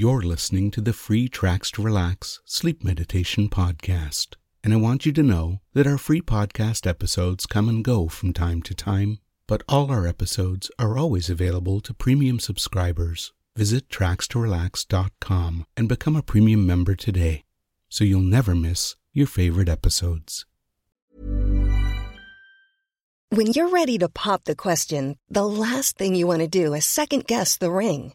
You're listening to the free Tracks to Relax Sleep Meditation Podcast, and I want you to know that our free podcast episodes come and go from time to time, but all our episodes are always available to premium subscribers. Visit trackstorelax.com and become a premium member today so you'll never miss your favorite episodes. When you're ready to pop the question, the last thing you want to do is second guess the ring.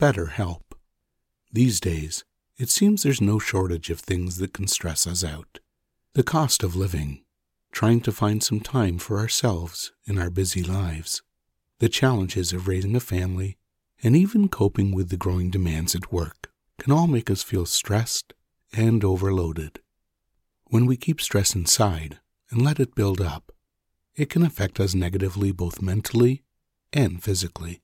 BetterHelp. These days, it seems there's no shortage of things that can stress us out. The cost of living, trying to find some time for ourselves in our busy lives, the challenges of raising a family, and even coping with the growing demands at work can all make us feel stressed and overloaded. When we keep stress inside and let it build up, it can affect us negatively both mentally and physically.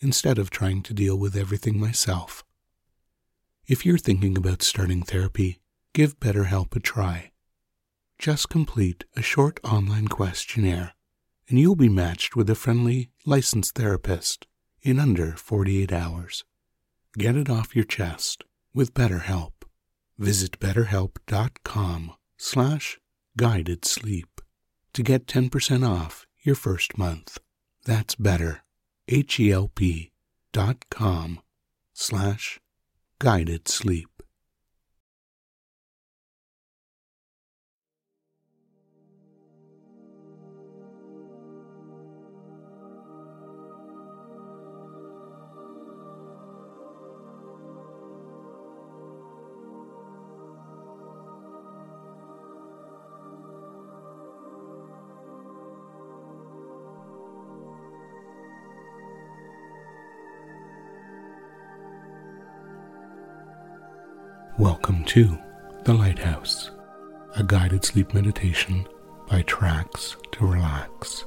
instead of trying to deal with everything myself. If you're thinking about starting therapy, give BetterHelp a try. Just complete a short online questionnaire, and you'll be matched with a friendly, licensed therapist in under 48 hours. Get it off your chest with BetterHelp. Visit betterhelp.com slash guided sleep to get 10% off your first month. That's better. H-E-L-P dot com slash guided sleep. Welcome to The Lighthouse, a guided sleep meditation by Tracks to Relax.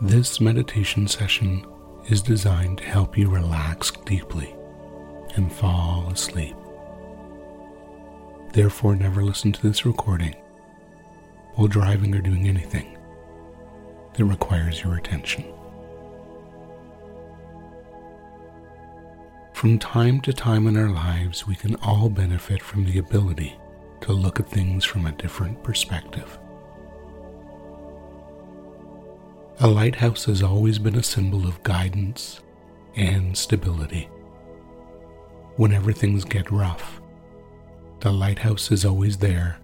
This meditation session is designed to help you relax deeply and fall asleep. Therefore, never listen to this recording while driving or doing anything that requires your attention. From time to time in our lives, we can all benefit from the ability to look at things from a different perspective. A lighthouse has always been a symbol of guidance and stability. Whenever things get rough, the lighthouse is always there,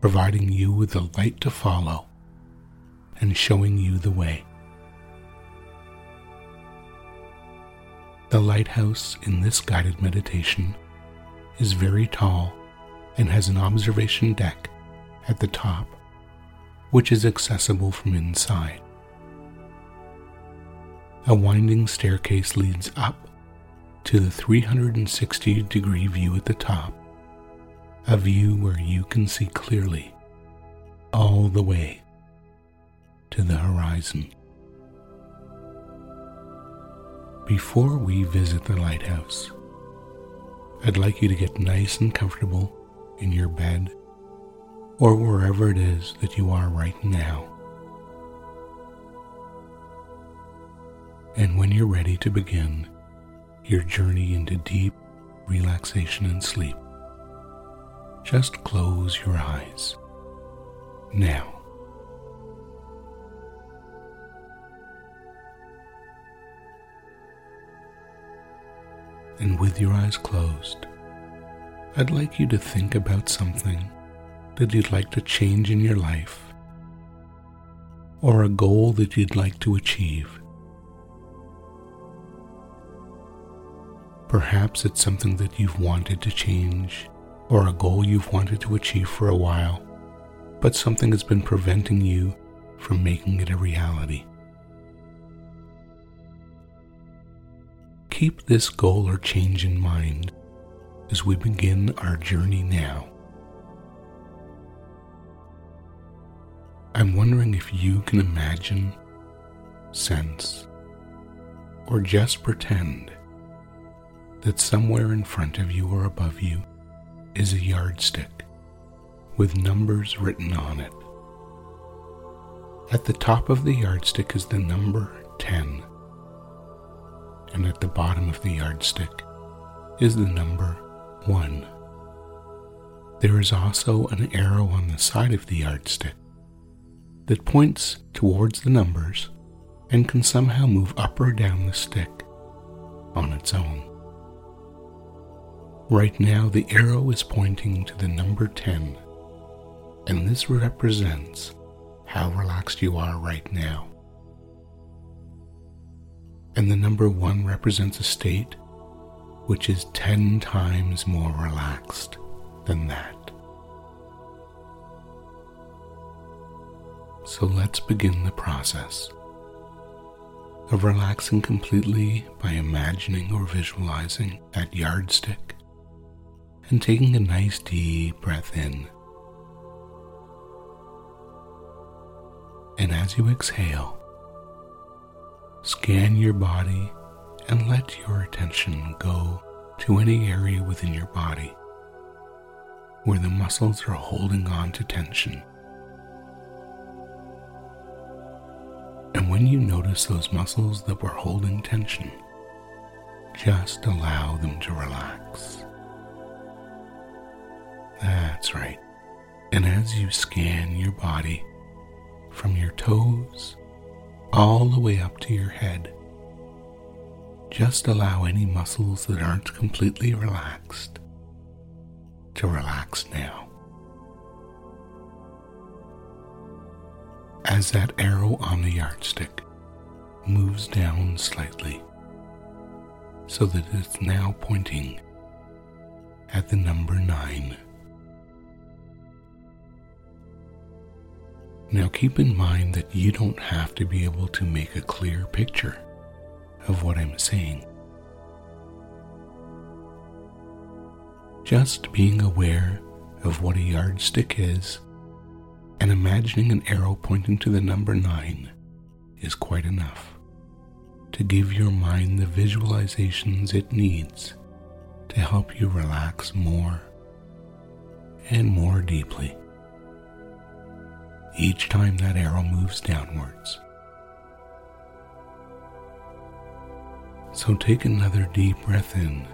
providing you with the light to follow and showing you the way. The lighthouse in this guided meditation is very tall and has an observation deck at the top, which is accessible from inside. A winding staircase leads up to the 360 degree view at the top, a view where you can see clearly all the way to the horizon. Before we visit the lighthouse, I'd like you to get nice and comfortable in your bed or wherever it is that you are right now. And when you're ready to begin your journey into deep relaxation and sleep, just close your eyes now. And with your eyes closed, I'd like you to think about something that you'd like to change in your life or a goal that you'd like to achieve. Perhaps it's something that you've wanted to change or a goal you've wanted to achieve for a while, but something has been preventing you from making it a reality. Keep this goal or change in mind as we begin our journey now. I'm wondering if you can imagine, sense, or just pretend that somewhere in front of you or above you is a yardstick with numbers written on it. At the top of the yardstick is the number 10, and at the bottom of the yardstick is the number 1. There is also an arrow on the side of the yardstick that points towards the numbers and can somehow move up or down the stick on its own. Right now, the arrow is pointing to the number 10, and this represents how relaxed you are right now. And the number 1 represents a state which is 10 times more relaxed than that. So let's begin the process of relaxing completely by imagining or visualizing that yardstick and taking a nice deep breath in. And as you exhale, scan your body and let your attention go to any area within your body where the muscles are holding on to tension. And when you notice those muscles that were holding tension, just allow them to relax. That's right. And as you scan your body from your toes all the way up to your head, just allow any muscles that aren't completely relaxed to relax now. as that arrow on the yardstick moves down slightly so that it's now pointing at the number 9. Now keep in mind that you don't have to be able to make a clear picture of what I'm saying. Just being aware of what a yardstick is and imagining an arrow pointing to the number 9 is quite enough to give your mind the visualizations it needs to help you relax more and more deeply each time that arrow moves downwards. So take another deep breath in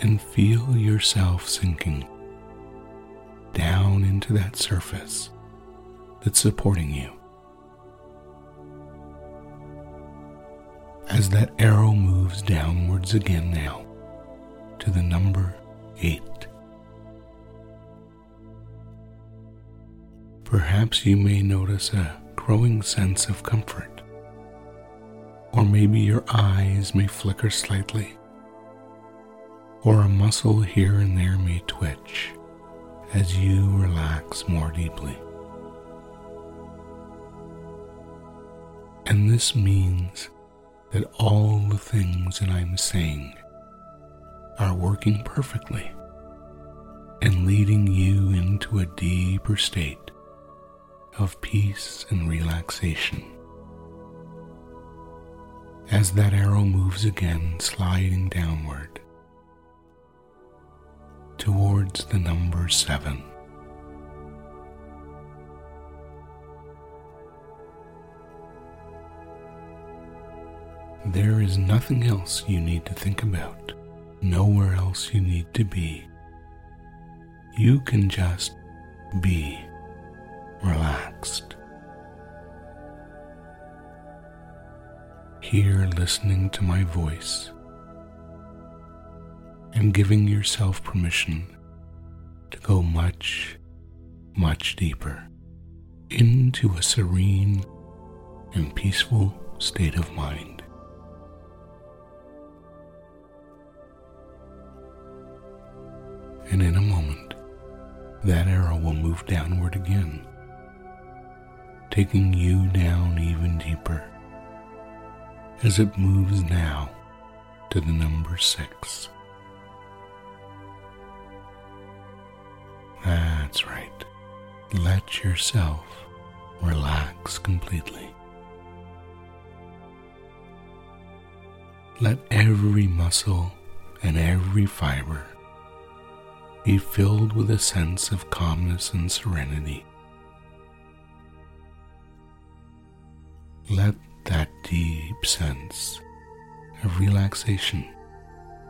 and feel yourself sinking down into that surface that's supporting you. As that arrow moves downwards again now to the number 8. Perhaps you may notice a growing sense of comfort, or maybe your eyes may flicker slightly, or a muscle here and there may twitch as you relax more deeply. And this means that all the things that I'm saying are working perfectly and leading you into a deeper state of peace and relaxation. As that arrow moves again, sliding downward towards the number seven. There is nothing else you need to think about, nowhere else you need to be. You can just be relaxed. Here, listening to my voice, and giving yourself permission to go much, much deeper into a serene and peaceful state of mind. And in a moment, that arrow will move downward again, taking you down even deeper as it moves now to the number six. That's right. Let yourself relax completely. Let every muscle and every fiber be filled with a sense of calmness and serenity. Let that deep sense of relaxation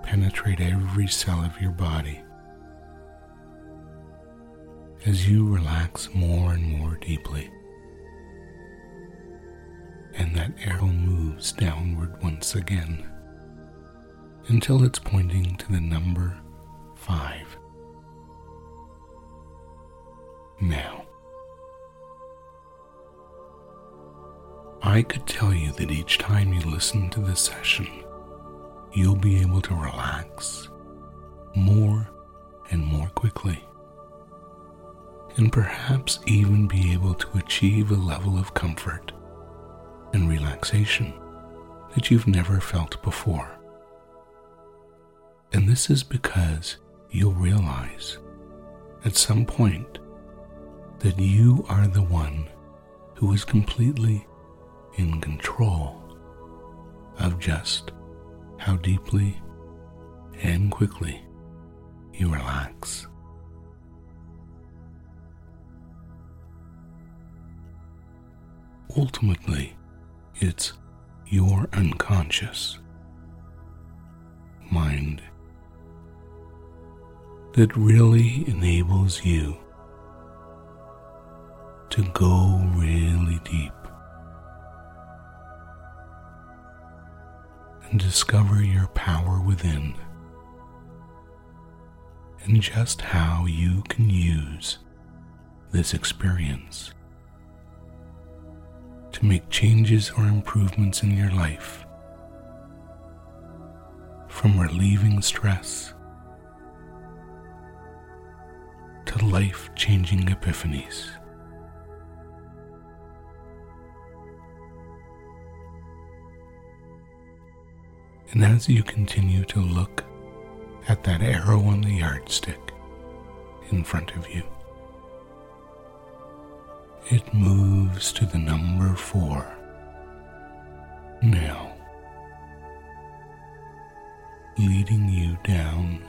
penetrate every cell of your body. As you relax more and more deeply, and that arrow moves downward once again until it's pointing to the number five. Now, I could tell you that each time you listen to this session, you'll be able to relax more and more quickly, and perhaps even be able to achieve a level of comfort and relaxation that you've never felt before. And this is because you'll realize at some point that you are the one who is completely in control of just how deeply and quickly you relax. Ultimately, it's your unconscious mind that really enables you to go really deep and discover your power within and just how you can use this experience to make changes or improvements in your life from relieving stress to life changing epiphanies. And as you continue to look at that arrow on the yardstick in front of you, it moves to the number four. Now, leading you down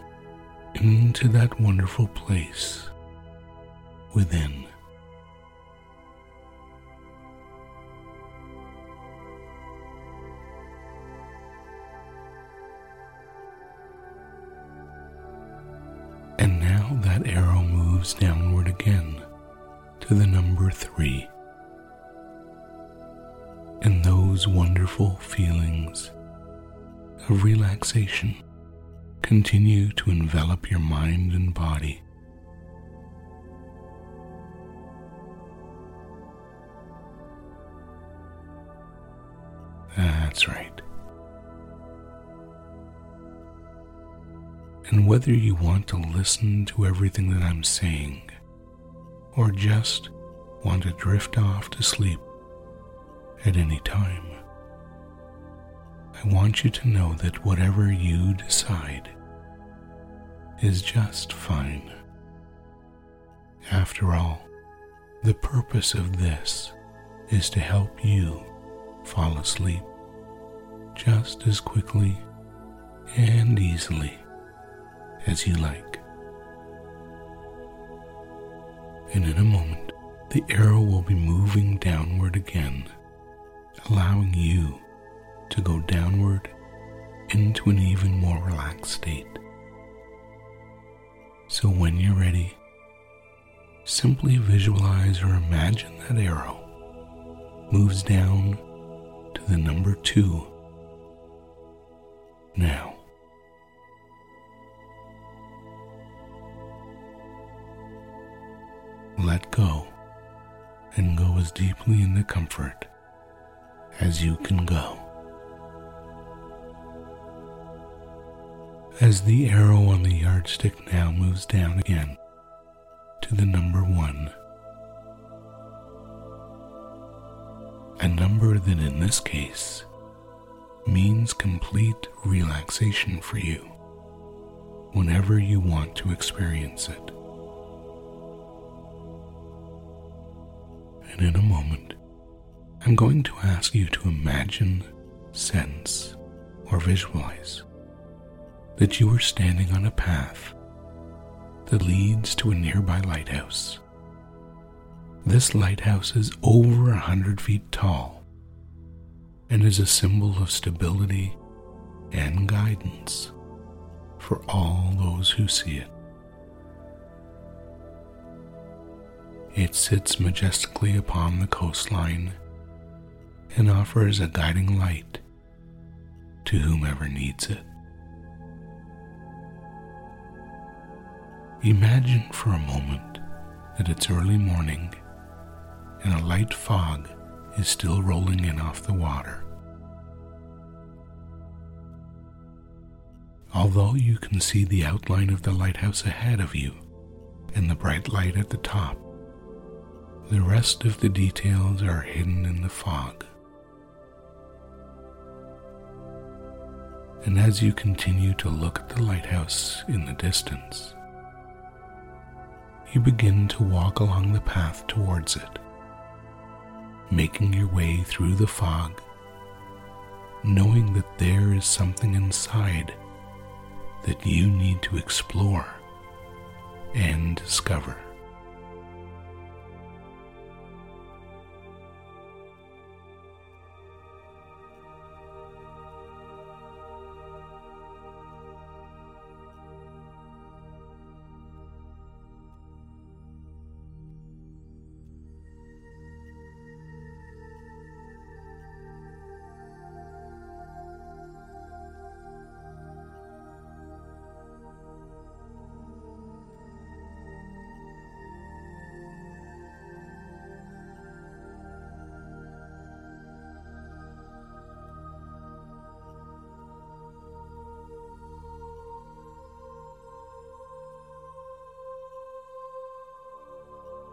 into that wonderful place within. Moves downward again to the number three. And those wonderful feelings of relaxation continue to envelop your mind and body. That's right. And whether you want to listen to everything that I'm saying, or just want to drift off to sleep at any time, I want you to know that whatever you decide is just fine. After all, the purpose of this is to help you fall asleep just as quickly and easily as you like. And in a moment, the arrow will be moving downward again, allowing you to go downward into an even more relaxed state. So when you're ready, simply visualize or imagine that arrow moves down to the number two. Now, let go and go as deeply into comfort as you can go. As the arrow on the yardstick now moves down again to the number one, a number that in this case means complete relaxation for you whenever you want to experience it. And in a moment, I'm going to ask you to imagine, sense, or visualize that you are standing on a path that leads to a nearby lighthouse. This lighthouse is over a hundred feet tall and is a symbol of stability and guidance for all those who see it. It sits majestically upon the coastline and offers a guiding light to whomever needs it. Imagine for a moment that it's early morning and a light fog is still rolling in off the water. Although you can see the outline of the lighthouse ahead of you and the bright light at the top, the rest of the details are hidden in the fog. And as you continue to look at the lighthouse in the distance, you begin to walk along the path towards it, making your way through the fog, knowing that there is something inside that you need to explore and discover.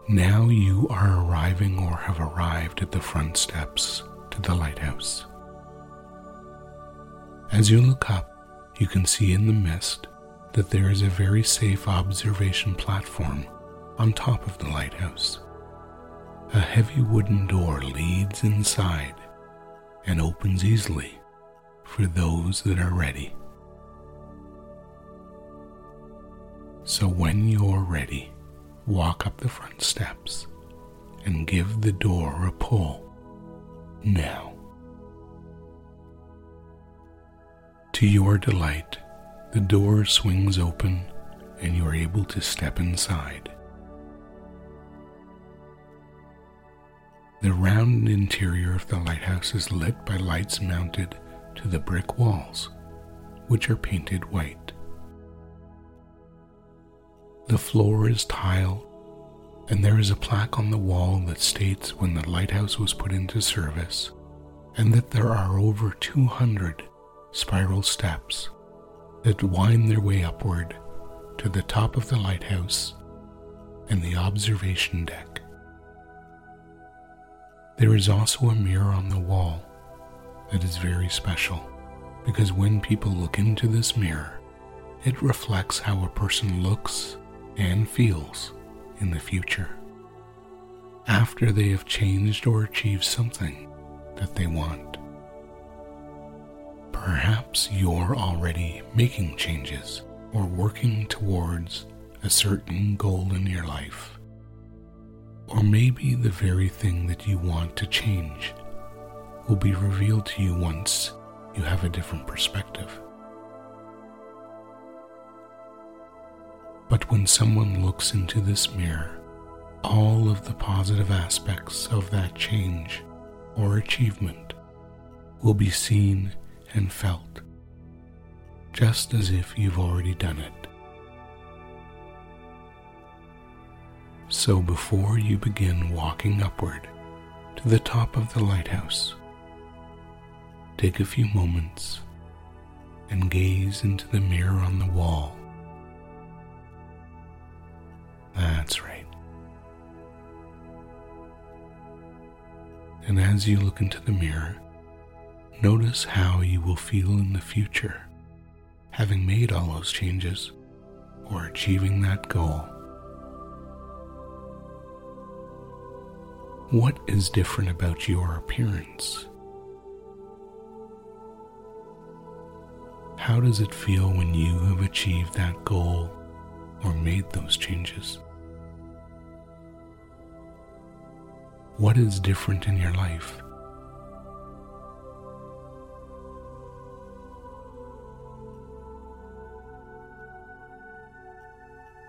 Now you are arriving or have arrived at the front steps to the lighthouse. As you look up, you can see in the mist that there is a very safe observation platform on top of the lighthouse. A heavy wooden door leads inside and opens easily for those that are ready. So when you're ready, walk up the front steps and give the door a pull now. To your delight, the door swings open and you are able to step inside. The round interior of the lighthouse is lit by lights mounted to the brick walls, which are painted white. The floor is tile, and there is a plaque on the wall that states when the lighthouse was put into service, and that there are over 200 spiral steps that wind their way upward to the top of the lighthouse and the observation deck. There is also a mirror on the wall that is very special because when people look into this mirror, it reflects how a person looks and feels in the future after they have changed or achieved something that they want. Perhaps you're already making changes or working towards a certain goal in your life. Or maybe the very thing that you want to change will be revealed to you once you have a different perspective. But when someone looks into this mirror, all of the positive aspects of that change or achievement will be seen and felt, just as if you've already done it. So before you begin walking upward to the top of the lighthouse, take a few moments and gaze into the mirror on the wall. That's right. And as you look into the mirror, notice how you will feel in the future, having made all those changes or achieving that goal. What is different about your appearance? How does it feel when you have achieved that goal or made those changes? What is different in your life?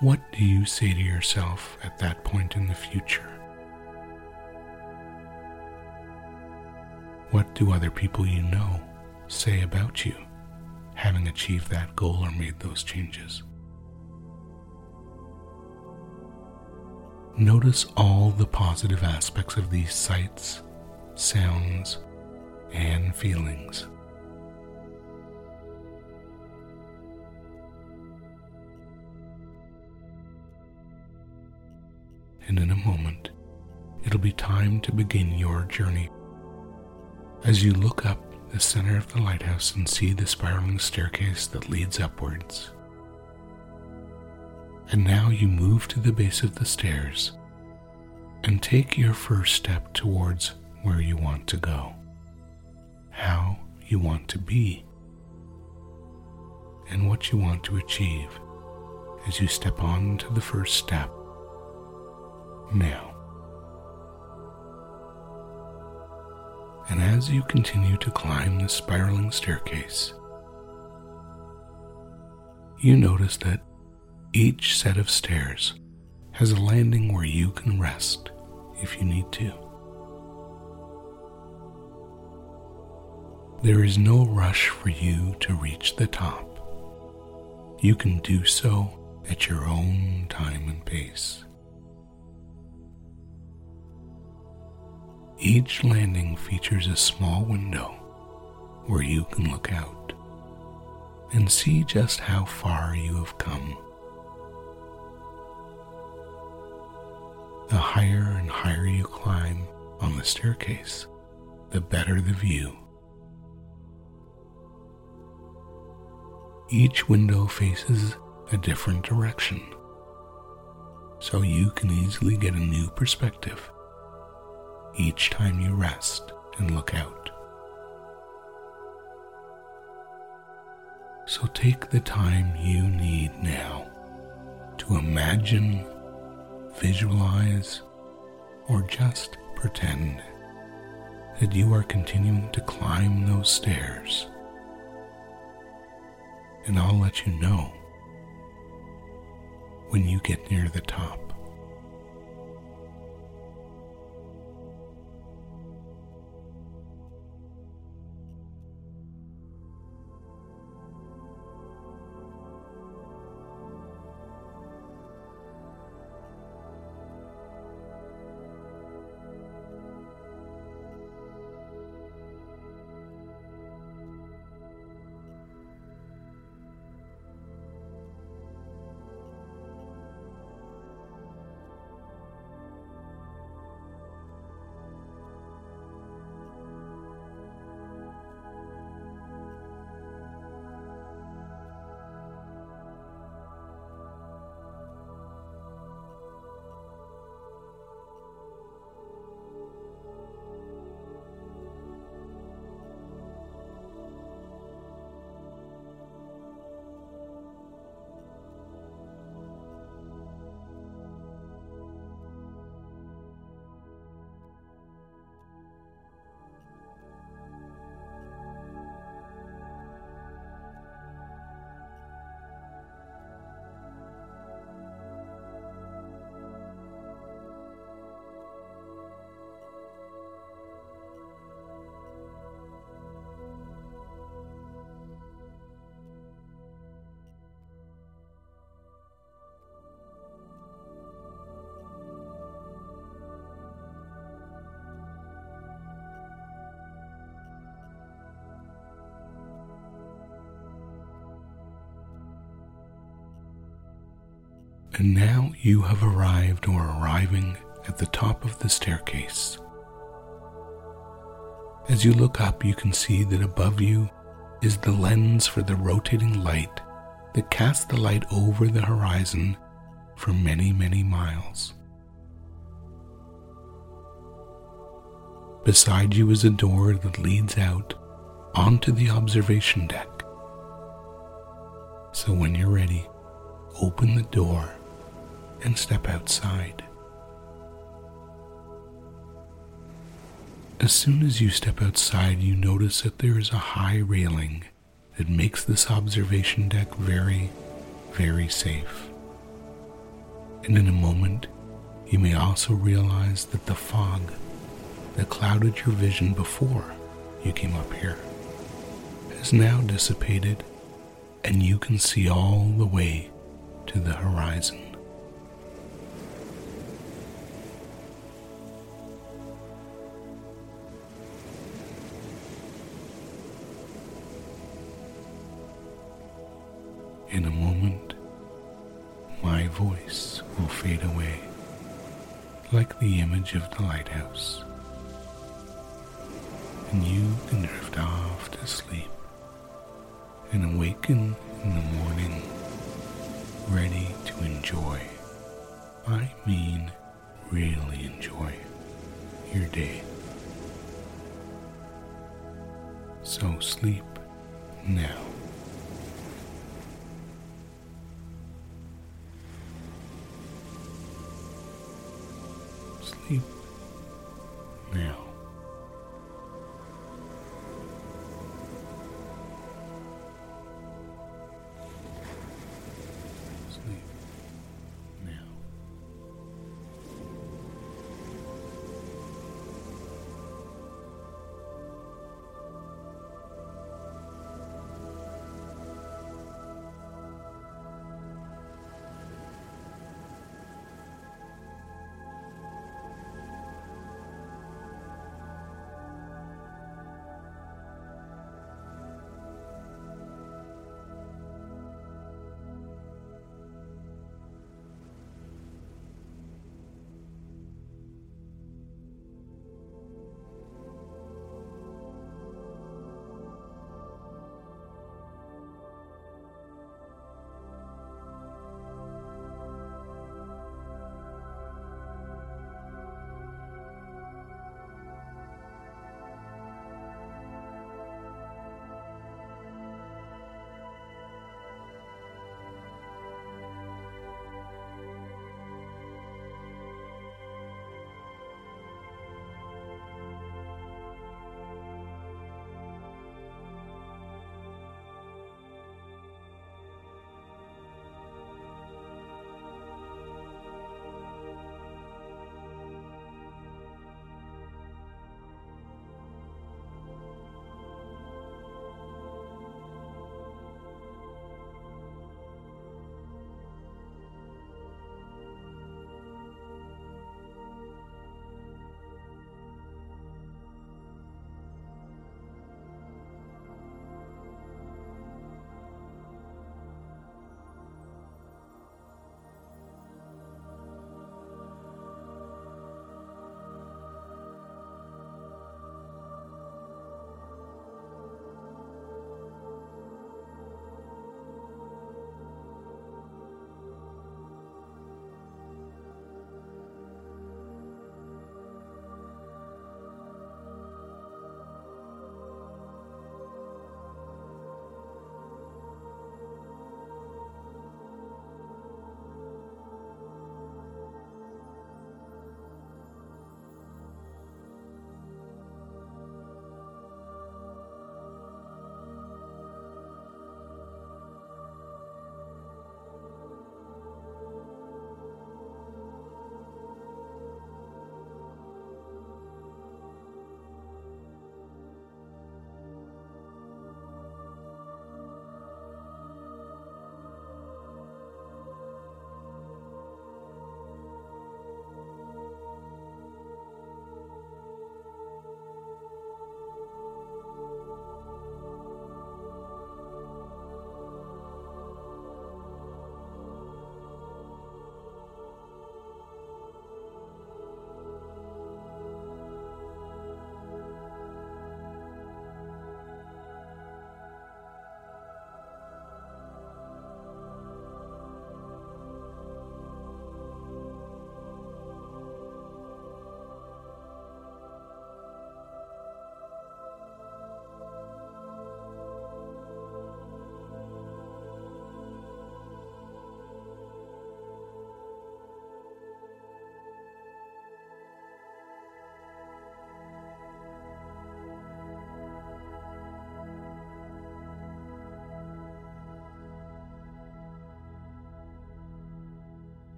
What do you say to yourself at that point in the future? What do other people you know say about you having achieved that goal or made those changes? Notice all the positive aspects of these sights, sounds, and feelings. And in a moment, it'll be time to begin your journey. As you look up the center of the lighthouse and see the spiraling staircase that leads upwards, and now you move to the base of the stairs and take your first step towards where you want to go, how you want to be, and what you want to achieve as you step on to the first step. Now, and as you continue to climb the spiraling staircase, you notice that each set of stairs has a landing where you can rest if you need to. There is no rush for you to reach the top. You can do so at your own time and pace. Each landing features a small window where you can look out and see just how far you have come. The higher and higher you climb on the staircase, the better the view. Each window faces a different direction, so you can easily get a new perspective each time you rest and look out. So take the time you need now to imagine visualize, or just pretend that you are continuing to climb those stairs. And I'll let you know when you get near the top. And now you have arrived or arriving at the top of the staircase. As you look up, you can see that above you is the lens for the rotating light that casts the light over the horizon for many, many miles. Beside you is a door that leads out onto the observation deck. So when you're ready, open the door and step outside. As soon as you step outside, you notice that there is a high railing that makes this observation deck very, very safe. And in a moment, you may also realize that the fog that clouded your vision before you came up here has now dissipated and you can see all the way to the horizon. In a moment, my voice will fade away like the image of the lighthouse, and you can drift off to sleep and awaken in the morning ready to enjoy. I mean, really enjoy your day. So sleep now. Now.